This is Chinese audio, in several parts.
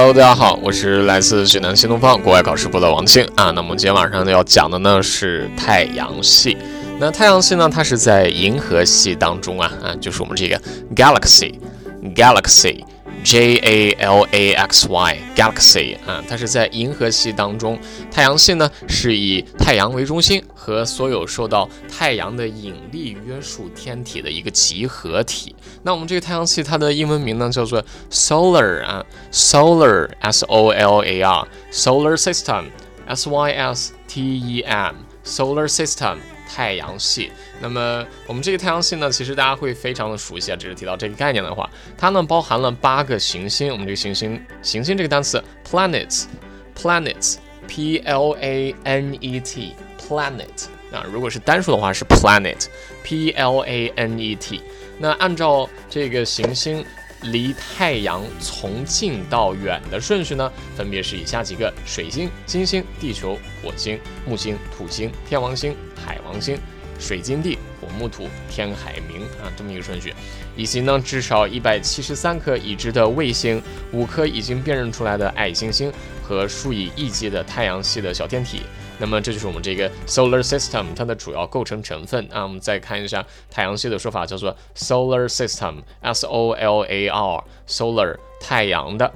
Hello，大家好，我是来自济南新东方国外考试部的王庆啊。那么今天晚上要讲的呢是太阳系。那太阳系呢，它是在银河系当中啊啊，就是我们这个 galaxy，galaxy。J A L A X Y Galaxy 啊，它是在银河系当中。太阳系呢是以太阳为中心和所有受到太阳的引力约束天体的一个集合体。那我们这个太阳系它的英文名呢叫做 Solar 啊，Solar S O L A R Solar System S Y S T E M Solar System 太阳系。那么我们这个太阳系呢，其实大家会非常的熟悉啊。只是提到这个概念的话，它呢包含了八个行星。我们这个行星，行星这个单词，planets，planets，p l a n e t，planet。啊，如果是单数的话是 planet，p l a n e t。那按照这个行星离太阳从近到远的顺序呢，分别是以下几个：水星、金星、地球、火星、木星、土星、天王星、海王星。水金地火木土天海冥啊，这么一个顺序，以及呢至少一百七十三颗已知的卫星，五颗已经辨认出来的矮行星和数以亿计的太阳系的小天体。那么这就是我们这个 solar system 它的主要构成成分啊。我们再看一下太阳系的说法，叫做 solar system，s o l a r，solar 太阳的。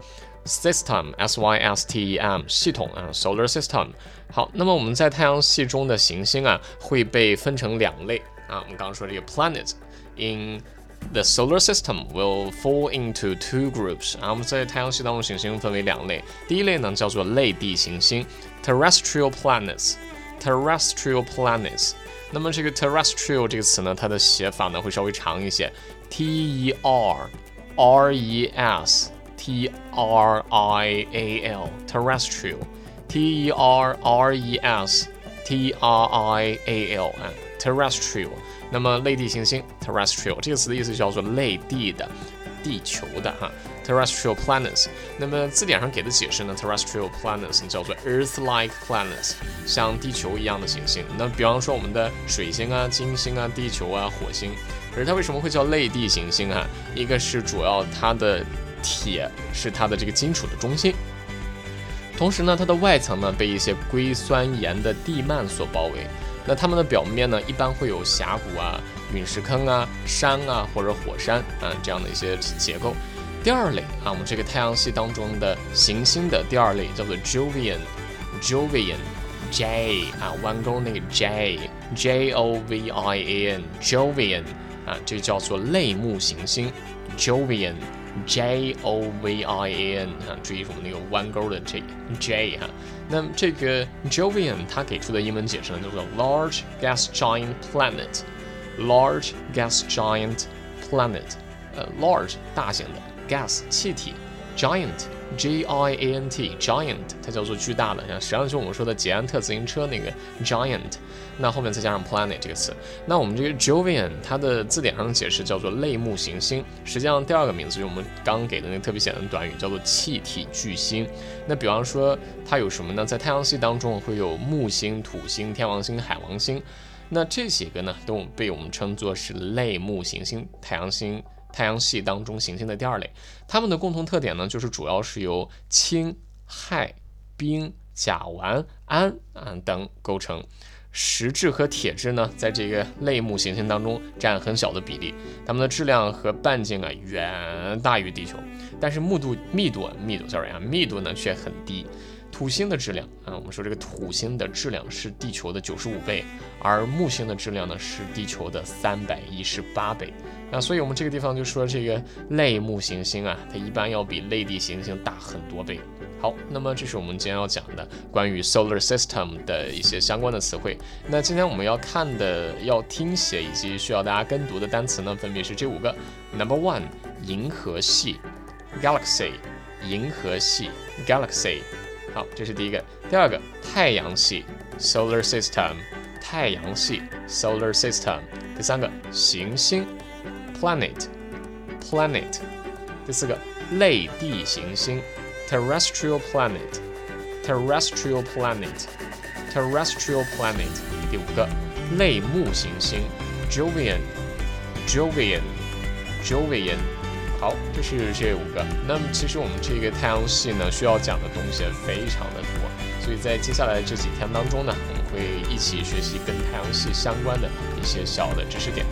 System S Y S T E M 系统啊，Solar System。好，那么我们在太阳系中的行星啊，会被分成两类啊。我们刚刚说这个 planet in the solar system will fall into two groups 啊。我们在太阳系当中行星分为两类，第一类呢叫做类地行星 （terrestrial planets）。terrestrial planets。那么这个 terrestrial 这个词呢，它的写法呢会稍微长一些，T E R R E S。T R I A L terrestrial T E R R E S T R I A L 啊 Terrestrial 那么类地行星 terrestrial 这个词的意思叫做类地的地球的哈 terrestrial planets 那么字典上给的解释呢 terrestrial planets 叫做 Earth-like planets 像地球一样的行星。那比方说我们的水星啊金星啊地球啊火星。而它为什么会叫类地行星啊？一个是主要它的铁是它的这个金属的中心，同时呢，它的外层呢被一些硅酸盐的地幔所包围。那它们的表面呢，一般会有峡谷啊、陨石坑啊、山啊或者火山啊这样的一些结构。第二类啊，我们这个太阳系当中的行星的第二类叫做 Jovian，Jovian，J 啊弯钩那个 J，J O V I A N，Jovian 啊，这叫做类木行星，Jovian。J O V I A N 啊，注意我们那个弯钩的 J J 哈。那么这个 Jovian 它给出的英文解释呢，叫做 Large Gas Giant Planet。Large Gas Giant Planet，呃，large 大型的 gas 气体，giant。 G I A N T giant，它叫做巨大的，实际上就是我们说的捷安特自行车那个 giant，那后面再加上 planet 这个词。那我们这个 Jovian 它的字典上的解释叫做类木行星，实际上第二个名字就是我们刚给的那个特别简单的短语，叫做气体巨星。那比方说它有什么呢？在太阳系当中会有木星、土星、天王星、海王星，那这些个呢都被我们称作是类木行星，太阳星。太阳系当中行星的第二类，它们的共同特点呢，就是主要是由氢、氦、冰、甲烷、氨啊等构成。石质和铁质呢，在这个类木行星当中占很小的比例，它们的质量和半径啊远大于地球，但是密度密度密度 sorry 啊密度呢却很低。土星的质量啊，我们说这个土星的质量是地球的九十五倍，而木星的质量呢是地球的三百一十八倍。那所以我们这个地方就说这个类木行星啊，它一般要比类地行星大很多倍。好，那么这是我们今天要讲的关于 solar system 的一些相关的词汇。那今天我们要看的、要听写以及需要大家跟读的单词呢，分别是这五个。Number one，银河系，galaxy，银河系，galaxy。好，这是第一个。第二个，太阳系，solar system，太阳系，solar system。第三个，行星，planet，planet。第四个，类地行星，terrestrial planet，terrestrial planet，terrestrial planet。第五个，类木行星，Jovian，Jovian，Jovian。 好，这是这五个。那么其实我们这个太阳系呢，需要讲的东西非常的多，所以在接下来这几天当中呢，我们会一起学习跟太阳系相关的一些小的知识点。